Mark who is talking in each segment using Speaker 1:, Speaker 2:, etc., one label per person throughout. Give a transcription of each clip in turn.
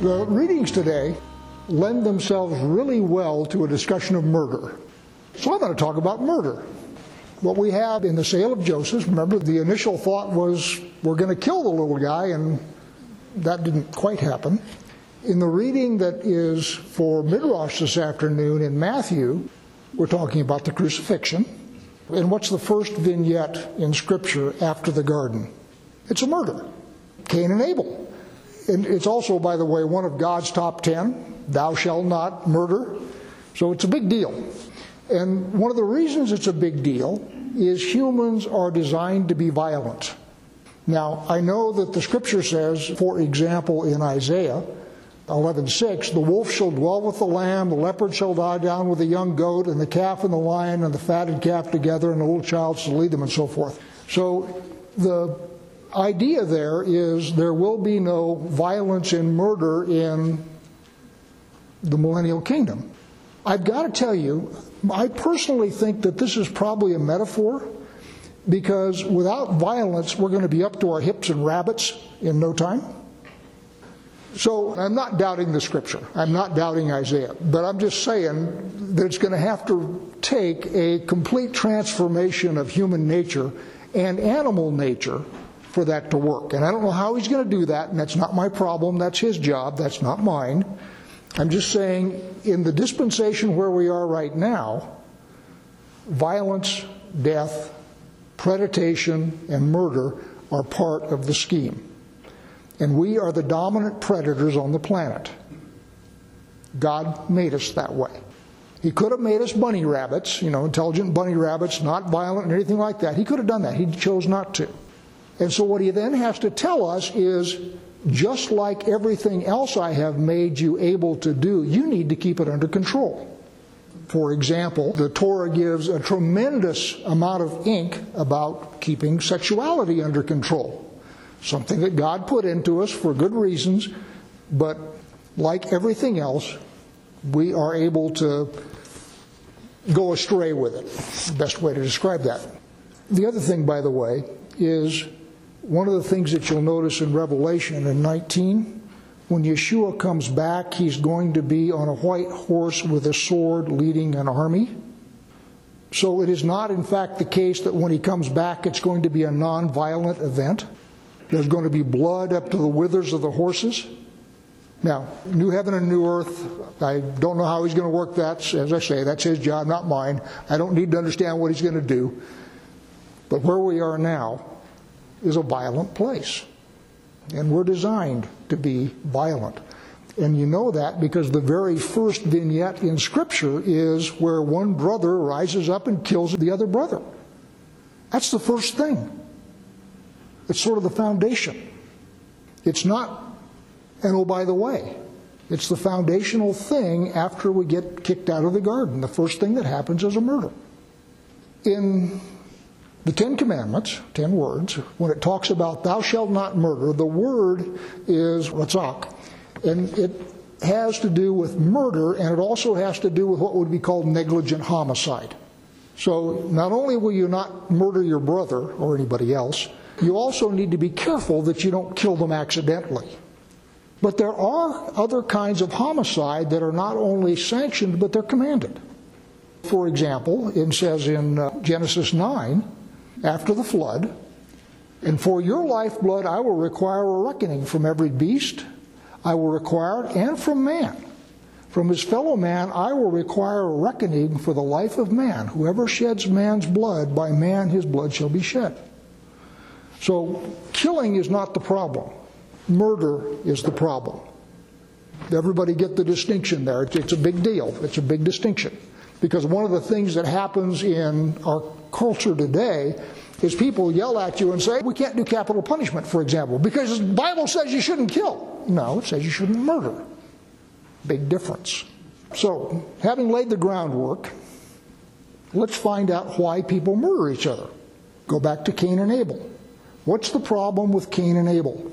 Speaker 1: The readings today lend themselves really well to a discussion of murder. So I'm going to talk about murder. What we have in the sale of Joseph, remember the initial thought was we're going to kill the little guy, and that didn't quite happen. In the reading that is for Midrash this afternoon in Matthew, we're talking about the crucifixion. And what's the first vignette in Scripture after the garden? It's a murder Cain and Abel. And it's also, by the way, one of God's top ten thou shalt not murder. So it's a big deal. And one of the reasons it's a big deal is humans are designed to be violent. Now, I know that the scripture says, for example, in Isaiah 11:6, the wolf shall dwell with the lamb, the leopard shall lie down with the young goat, and the calf and the lion and the fatted calf together, and the little child shall lead them, and so forth. So the idea there is there will be no violence and murder in the millennial kingdom. I've got to tell you, I personally think that this is probably a metaphor because without violence, we're going to be up to our hips in rabbits in no time. So I'm not doubting the scripture. I'm not doubting Isaiah. But I'm just saying that it's going to have to take a complete transformation of human nature and animal nature for that to work. And I don't know how he's going to do that, and that's not my problem. That's his job. That's not mine. I'm just saying, in the dispensation where we are right now, violence, death, predation, and murder are part of the scheme. And we are the dominant predators on the planet. God made us that way. He could have made us bunny rabbits, you know, intelligent bunny rabbits, not violent and anything like that. He could have done that. He chose not to. And so what he then has to tell us is just like everything else I have made you able to do, you need to keep it under control. For example, the Torah gives a tremendous amount of ink about keeping sexuality under control. Something that God put into us for good reasons, but like everything else, we are able to go astray with it. Best way to describe that. The other thing, by the way, is one of the things that you'll notice in Revelation in 19, when Yeshua comes back, he's going to be on a white horse with a sword leading an army. So it is not, in fact, the case that when he comes back, it's going to be a non-violent event. There's going to be blood up to the withers of the horses. Now, new heaven and new earth, I don't know how he's going to work that. As I say, that's his job, not mine. I don't need to understand what he's going to do. But where we are now, is a violent place. And we're designed to be violent. And you know that because the very first vignette in Scripture is where one brother rises up and kills the other brother. That's the first thing. It's sort of the foundation. It's not, and oh, by the way, it's the foundational thing after we get kicked out of the garden. The first thing that happens is a murder. In the Ten Commandments, ten words, when it talks about thou shalt not murder, the word is ratzak. And it has to do with murder, and it also has to do with what would be called negligent homicide. So not only will you not murder your brother or anybody else, you also need to be careful that you don't kill them accidentally. But there are other kinds of homicide that are not only sanctioned, but they're commanded. For example, it says in uh, Genesis 9 after the flood. And for your lifeblood I will require a reckoning from every beast, I will require it, and from man. From his fellow man I will require a reckoning for the life of man. Whoever sheds man's blood, by man his blood shall be shed. So killing is not the problem. Murder is the problem. Everybody get the distinction there. It's a big deal. It's a big distinction. Because one of the things that happens in our culture today is people yell at you and say, we can't do capital punishment, for example, because the Bible says you shouldn't kill. No, it says you shouldn't murder. Big difference. So, having laid the groundwork, let's find out why people murder each other. Go back to Cain and Abel. What's the problem with Cain and Abel?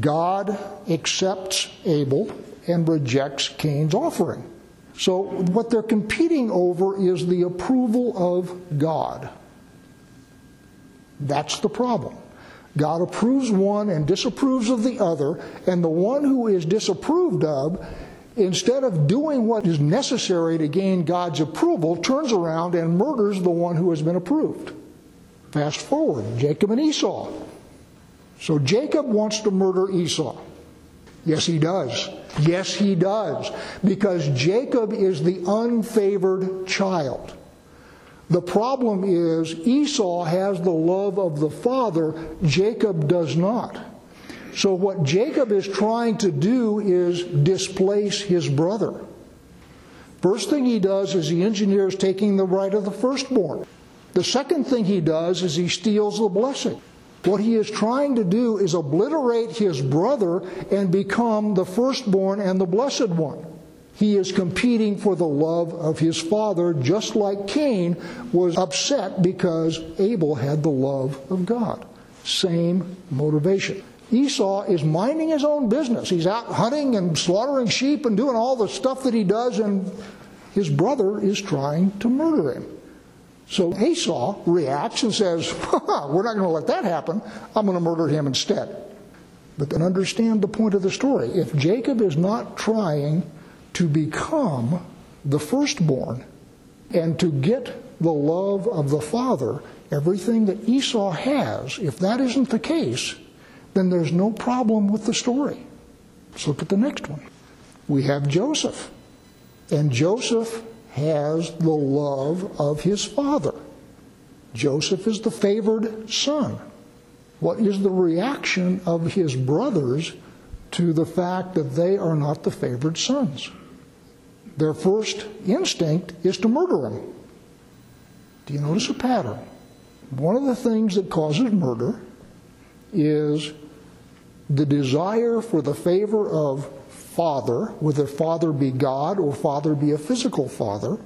Speaker 1: God accepts Abel and rejects Cain's offering. So, what they're competing over is the approval of God. That's the problem. God approves one and disapproves of the other, and the one who is disapproved of, instead of doing what is necessary to gain God's approval, turns around and murders the one who has been approved. Fast forward, Jacob and Esau. So Jacob wants to murder Esau. Yes, he does. Yes, he does. Because Jacob is the unfavored child. The problem is Esau has the love of the father, Jacob does not. So, what Jacob is trying to do is displace his brother. First thing he does is he engineers taking the right of the firstborn. The second thing he does is he steals the blessing. What he is trying to do is obliterate his brother and become the firstborn and the blessed one. He is competing for the love of his father, just like Cain was upset because Abel had the love of God. Same motivation. Esau is minding his own business. He's out hunting and slaughtering sheep and doing all the stuff that he does, and his brother is trying to murder him. So Esau reacts and says, We're not going to let that happen. I'm going to murder him instead. But then understand the point of the story. If Jacob is not trying to become the firstborn and to get the love of the father, everything that Esau has, if that isn't the case, then there's no problem with the story. Let's look at the next one. We have Joseph. And Joseph has the love of his father. Joseph is the favored son. What is the reaction of his brothers to the fact that they are not the favored sons? Their first instinct is to murder him. Do you notice a pattern? One of the things that causes murder is the desire for the favor of father, whether father be God or father be a physical father,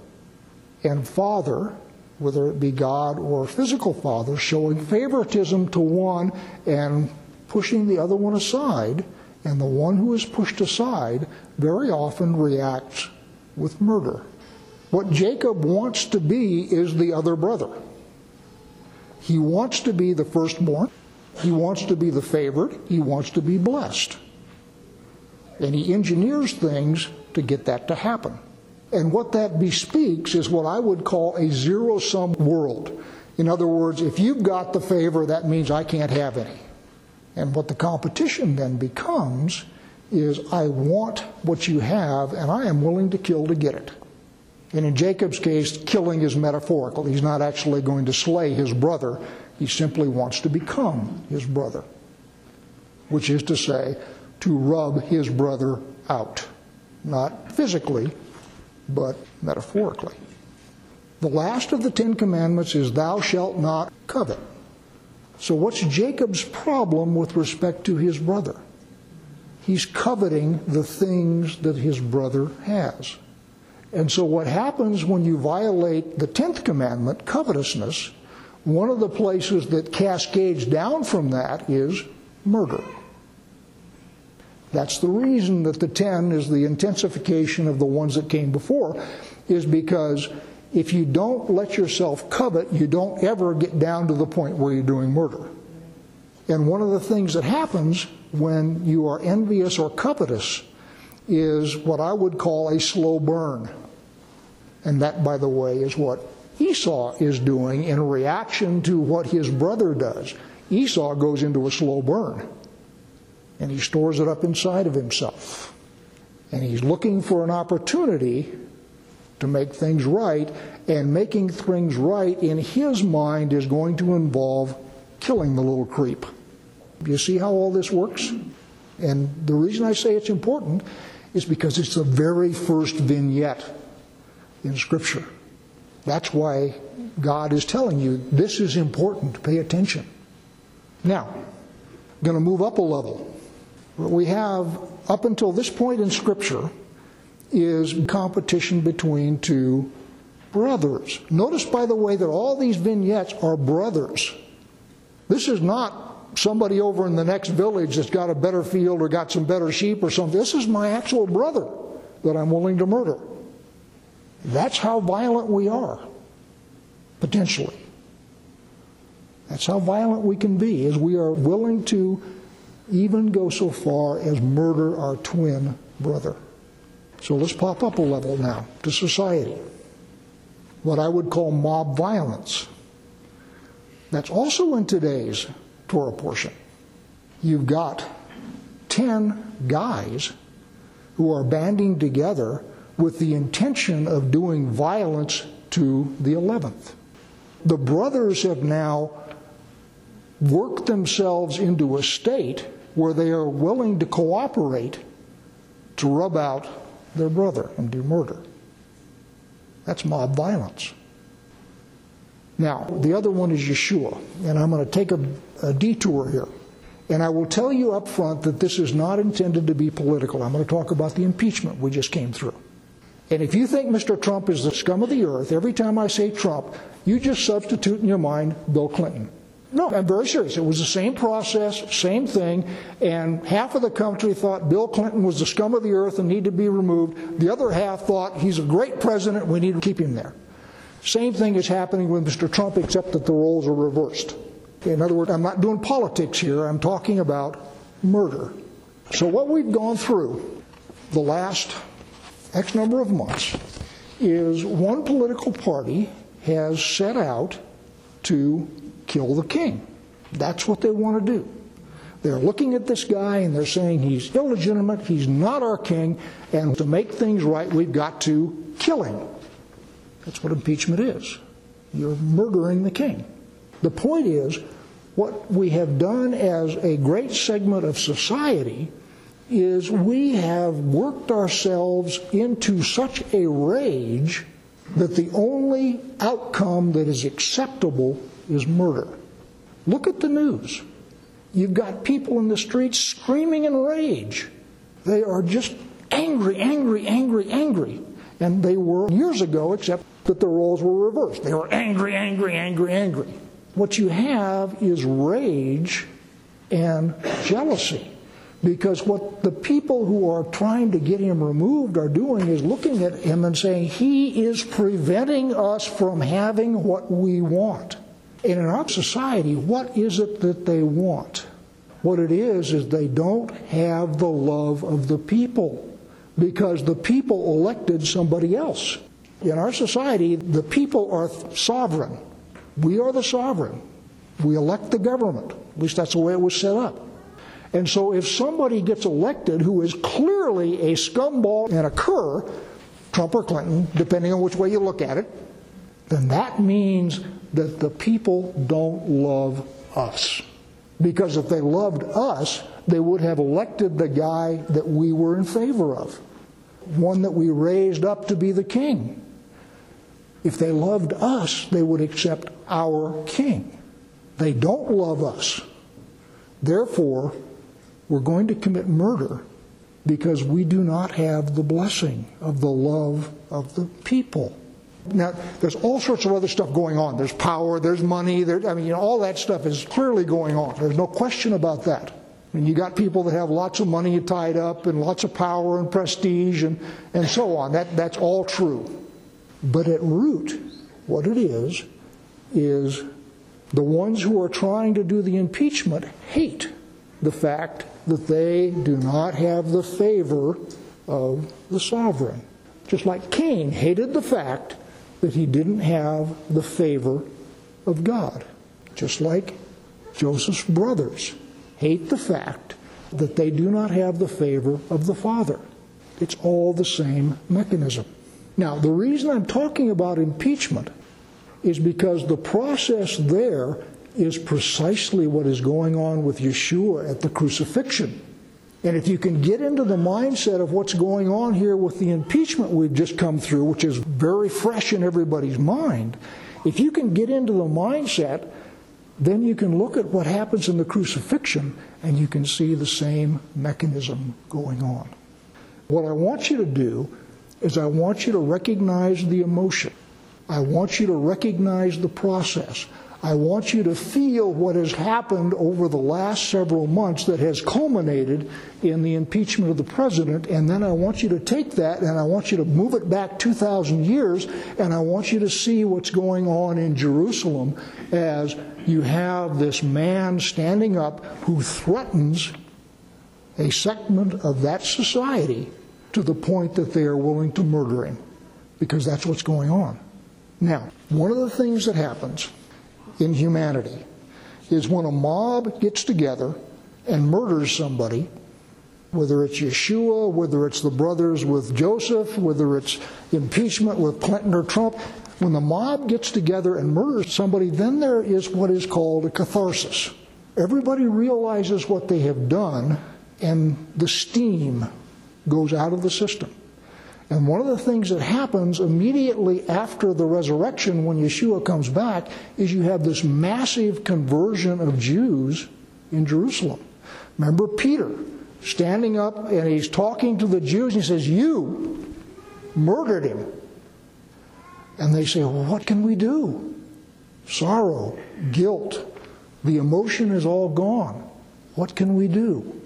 Speaker 1: and father, whether it be God or a physical father, showing favoritism to one and pushing the other one aside, and the one who is pushed aside very often reacts with murder. What Jacob wants to be is the other brother. He wants to be the firstborn. He wants to be the favored. He wants to be blessed. And he engineers things to get that to happen. And what that bespeaks is what I would call a zero sum world. In other words, if you've got the favor, that means I can't have any. And what the competition then becomes is I want what you have, and I am willing to kill to get it. And in Jacob's case, killing is metaphorical. He's not actually going to slay his brother, he simply wants to become his brother, which is to say, to rub his brother out. Not physically, but metaphorically. The last of the Ten Commandments is, Thou shalt not covet. So, what's Jacob's problem with respect to his brother? He's coveting the things that his brother has. And so, what happens when you violate the tenth commandment, covetousness, one of the places that cascades down from that is murder. That's the reason that the 10 is the intensification of the ones that came before, is because if you don't let yourself covet, you don't ever get down to the point where you're doing murder. And one of the things that happens when you are envious or covetous is what I would call a slow burn. And that, by the way, is what Esau is doing in reaction to what his brother does. Esau goes into a slow burn and he stores it up inside of himself. And he's looking for an opportunity to make things right, and making things right in his mind is going to involve killing the little creep. You see how all this works? And the reason I say it's important is because it's the very first vignette in Scripture. That's why God is telling you this is important. Pay attention. Now, I'm going to move up a level. What we have up until this point in Scripture is competition between two brothers. Notice, by the way, that all these vignettes are brothers. This is not somebody over in the next village that's got a better field or got some better sheep or something. This is my actual brother that I'm willing to murder. That's how violent we are, potentially. That's how violent we can be, is we are willing to even go so far as murder our twin brother. So let's pop up a level now to society. What I would call mob violence. That's also in today's Torah portion. You've got 10 guys who are banding together with the intention of doing violence to the 11th. The brothers have now worked themselves into a state where they are willing to cooperate to rub out their brother and do murder. That's mob violence. Now, the other one is Yeshua, and I'm going to take a, a, detour here. And I will tell you up front that this is not intended to be political. I'm going to talk about the impeachment we just came through. And if you think Mr. Trump is the scum of the earth, every time I say Trump, you just substitute in your mind Bill Clinton. No, I'm very serious. It was the same process, same thing, and half of the country thought Bill Clinton was the scum of the earth and needed to be removed. The other half thought he's a great president, we need to keep him there. Same thing is happening with Mr. Trump, except that the roles are reversed. In other words, I'm not doing politics here, I'm talking about murder. So, what we've gone through the last X number of months is one political party has set out to kill the king. That's what they want to do. They're looking at this guy and they're saying he's illegitimate, he's not our king, and to make things right, we've got to kill him. That's what impeachment is. You're murdering the king. The point is, what we have done as a great segment of society is we have worked ourselves into such a rage that the only outcome that is acceptable is murder. Look at the news. You've got people in the streets screaming in rage. They are just angry, angry, angry, angry. And they were years ago, except that the roles were reversed. They were angry, angry, angry, angry. What you have is rage and jealousy. Because what the people who are trying to get him removed are doing is looking at him and saying, He is preventing us from having what we want. And in our society, what is it that they want? What it is, is they don't have the love of the people because the people elected somebody else. In our society, the people are sovereign. We are the sovereign. We elect the government. At least that's the way it was set up. And so if somebody gets elected who is clearly a scumball and a cur, Trump or Clinton, depending on which way you look at it, then that means that the people don't love us. Because if they loved us, they would have elected the guy that we were in favor of, one that we raised up to be the king. If they loved us, they would accept our king. They don't love us. Therefore, we're going to commit murder because we do not have the blessing of the love of the people. Now, there's all sorts of other stuff going on. There's power, there's money, there, I mean, you know, all that stuff is clearly going on. There's no question about that. I mean, you got people that have lots of money tied up and lots of power and prestige and, and so on. That, that's all true. But at root, what it is, is the ones who are trying to do the impeachment hate the fact that they do not have the favor of the sovereign. Just like Cain hated the fact that he didn't have the favor of God. Just like Joseph's brothers hate the fact that they do not have the favor of the Father. It's all the same mechanism. Now, the reason I'm talking about impeachment is because the process there is precisely what is going on with Yeshua at the crucifixion. And if you can get into the mindset of what's going on here with the impeachment we've just come through, which is very fresh in everybody's mind, if you can get into the mindset, then you can look at what happens in the crucifixion and you can see the same mechanism going on. What I want you to do is I want you to recognize the emotion. I want you to recognize the process. I want you to feel what has happened over the last several months that has culminated in the impeachment of the president. And then I want you to take that and I want you to move it back 2,000 years and I want you to see what's going on in Jerusalem as you have this man standing up who threatens a segment of that society to the point that they are willing to murder him because that's what's going on. Now, one of the things that happens in humanity is when a mob gets together and murders somebody, whether it's Yeshua, whether it's the brothers with Joseph, whether it's impeachment with Clinton or Trump, when the mob gets together and murders somebody, then there is what is called a catharsis. Everybody realizes what they have done, and the steam goes out of the system. And one of the things that happens immediately after the resurrection, when Yeshua comes back, is you have this massive conversion of Jews in Jerusalem. Remember Peter standing up and he's talking to the Jews and he says, You murdered him. And they say, Well, what can we do? Sorrow, guilt, the emotion is all gone. What can we do?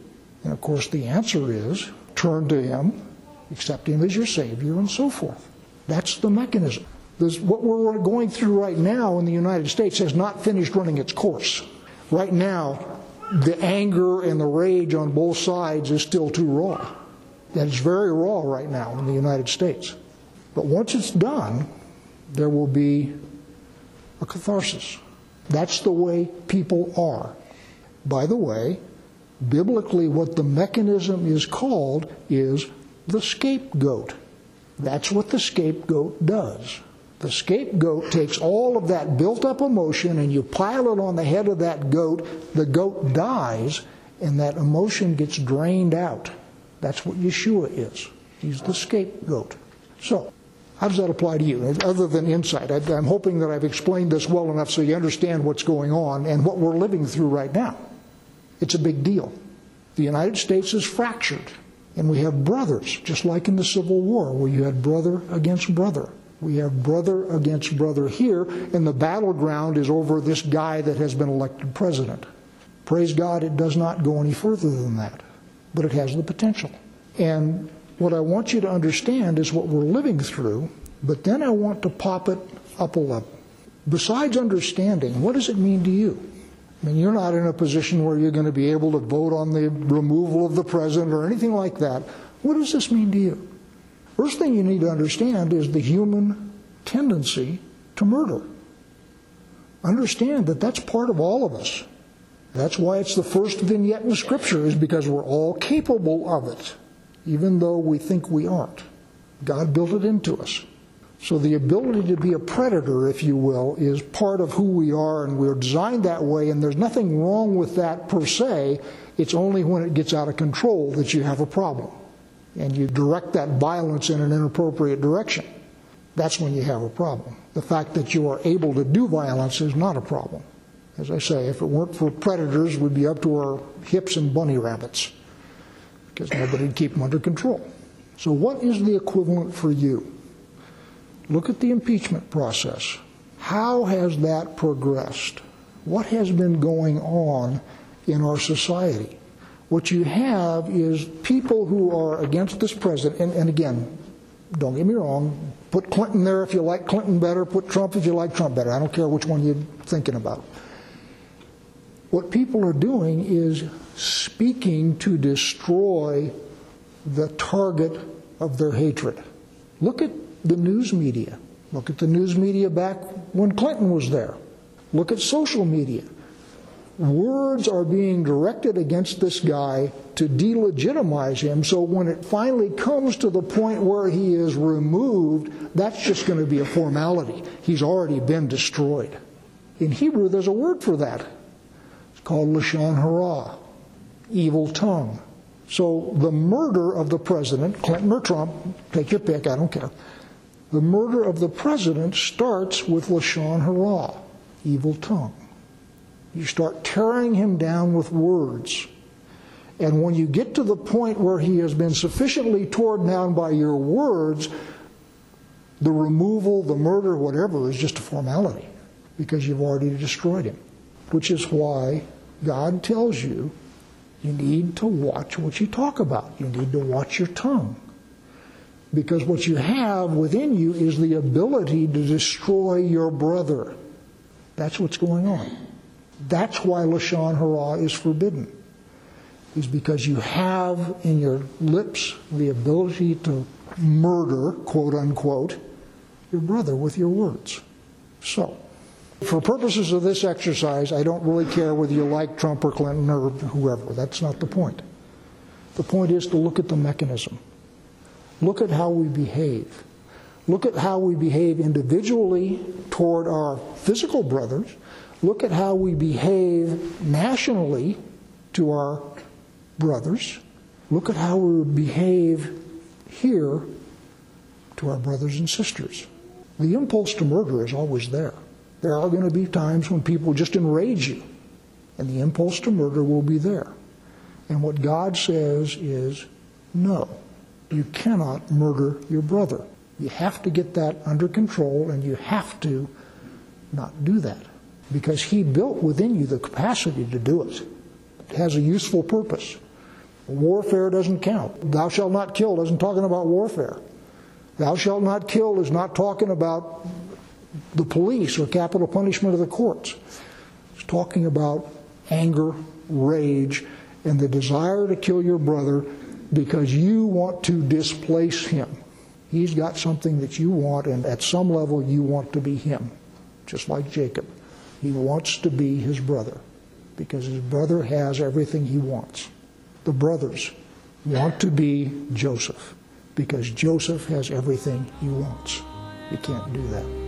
Speaker 1: And of course, the answer is turn to him accept Him as your Savior, and so forth. That's the mechanism. This, what we're going through right now in the United States has not finished running its course. Right now, the anger and the rage on both sides is still too raw. That is very raw right now in the United States. But once it's done, there will be a catharsis. That's the way people are. By the way, biblically, what the mechanism is called is the scapegoat. That's what the scapegoat does. The scapegoat takes all of that built up emotion and you pile it on the head of that goat. The goat dies and that emotion gets drained out. That's what Yeshua is. He's the scapegoat. So, how does that apply to you, other than insight? I'm hoping that I've explained this well enough so you understand what's going on and what we're living through right now. It's a big deal. The United States is fractured. And we have brothers, just like in the Civil War, where you had brother against brother. We have brother against brother here, and the battleground is over this guy that has been elected president. Praise God, it does not go any further than that, but it has the potential. And what I want you to understand is what we're living through, but then I want to pop it up a level. Besides understanding, what does it mean to you? Mean, you're not in a position where you're going to be able to vote on the removal of the president or anything like that. What does this mean to you? First thing you need to understand is the human tendency to murder. Understand that that's part of all of us. That's why it's the first vignette in Scripture, is because we're all capable of it, even though we think we aren't. God built it into us. So the ability to be a predator, if you will, is part of who we are, and we're designed that way, and there's nothing wrong with that per se. It's only when it gets out of control that you have a problem. And you direct that violence in an inappropriate direction. That's when you have a problem. The fact that you are able to do violence is not a problem. As I say, if it weren't for predators, we'd be up to our hips in bunny rabbits because nobody'd keep them under control. So, what is the equivalent for you? Look at the impeachment process. How has that progressed? What has been going on in our society? What you have is people who are against this president, and, and again, don't get me wrong, put Clinton there if you like Clinton better, put Trump if you like Trump better. I don't care which one you're thinking about. What people are doing is speaking to destroy the target of their hatred. Look at the news media. Look at the news media back when Clinton was there. Look at social media. Words are being directed against this guy to delegitimize him, so when it finally comes to the point where he is removed, that's just going to be a formality. He's already been destroyed. In Hebrew, there's a word for that. It's called Lashon Hara, evil tongue. So the murder of the president, Clinton or Trump, take your pick, I don't care the murder of the president starts with Lashon Hara, evil tongue. You start tearing him down with words. And when you get to the point where he has been sufficiently torn down by your words, the removal, the murder, whatever, is just a formality. because you've already destroyed him. Which is why God tells you you need to watch what you talk about. You need to watch your tongue. Because what you have within you is the ability to destroy your brother. That's what's going on. That's why Lashon Hara is forbidden. Is because you have in your lips the ability to murder, quote unquote, your brother with your words. So, for purposes of this exercise, I don't really care whether you like Trump or Clinton or whoever. That's not the point. The point is to look at the mechanism. Look at how we behave. Look at how we behave individually toward our physical brothers. Look at how we behave nationally to our brothers. Look at how we behave here to our brothers and sisters. The impulse to murder is always there. There are going to be times when people just enrage you, and the impulse to murder will be there. And what God says is no, you cannot murder your brother. You have to get that under control, and you have to not do that because He built within you the capacity to do it. It has a useful purpose. Warfare doesn't count. Thou shalt not kill isn't talking about warfare. Thou shalt not kill is not talking about the police or capital punishment of the courts. It's talking about anger, rage, and the desire to kill your brother because you want to displace him. He's got something that you want, and at some level, you want to be him, just like Jacob. He wants to be his brother because his brother has everything he wants. The brothers want to be Joseph because Joseph has everything he wants. You can't do that.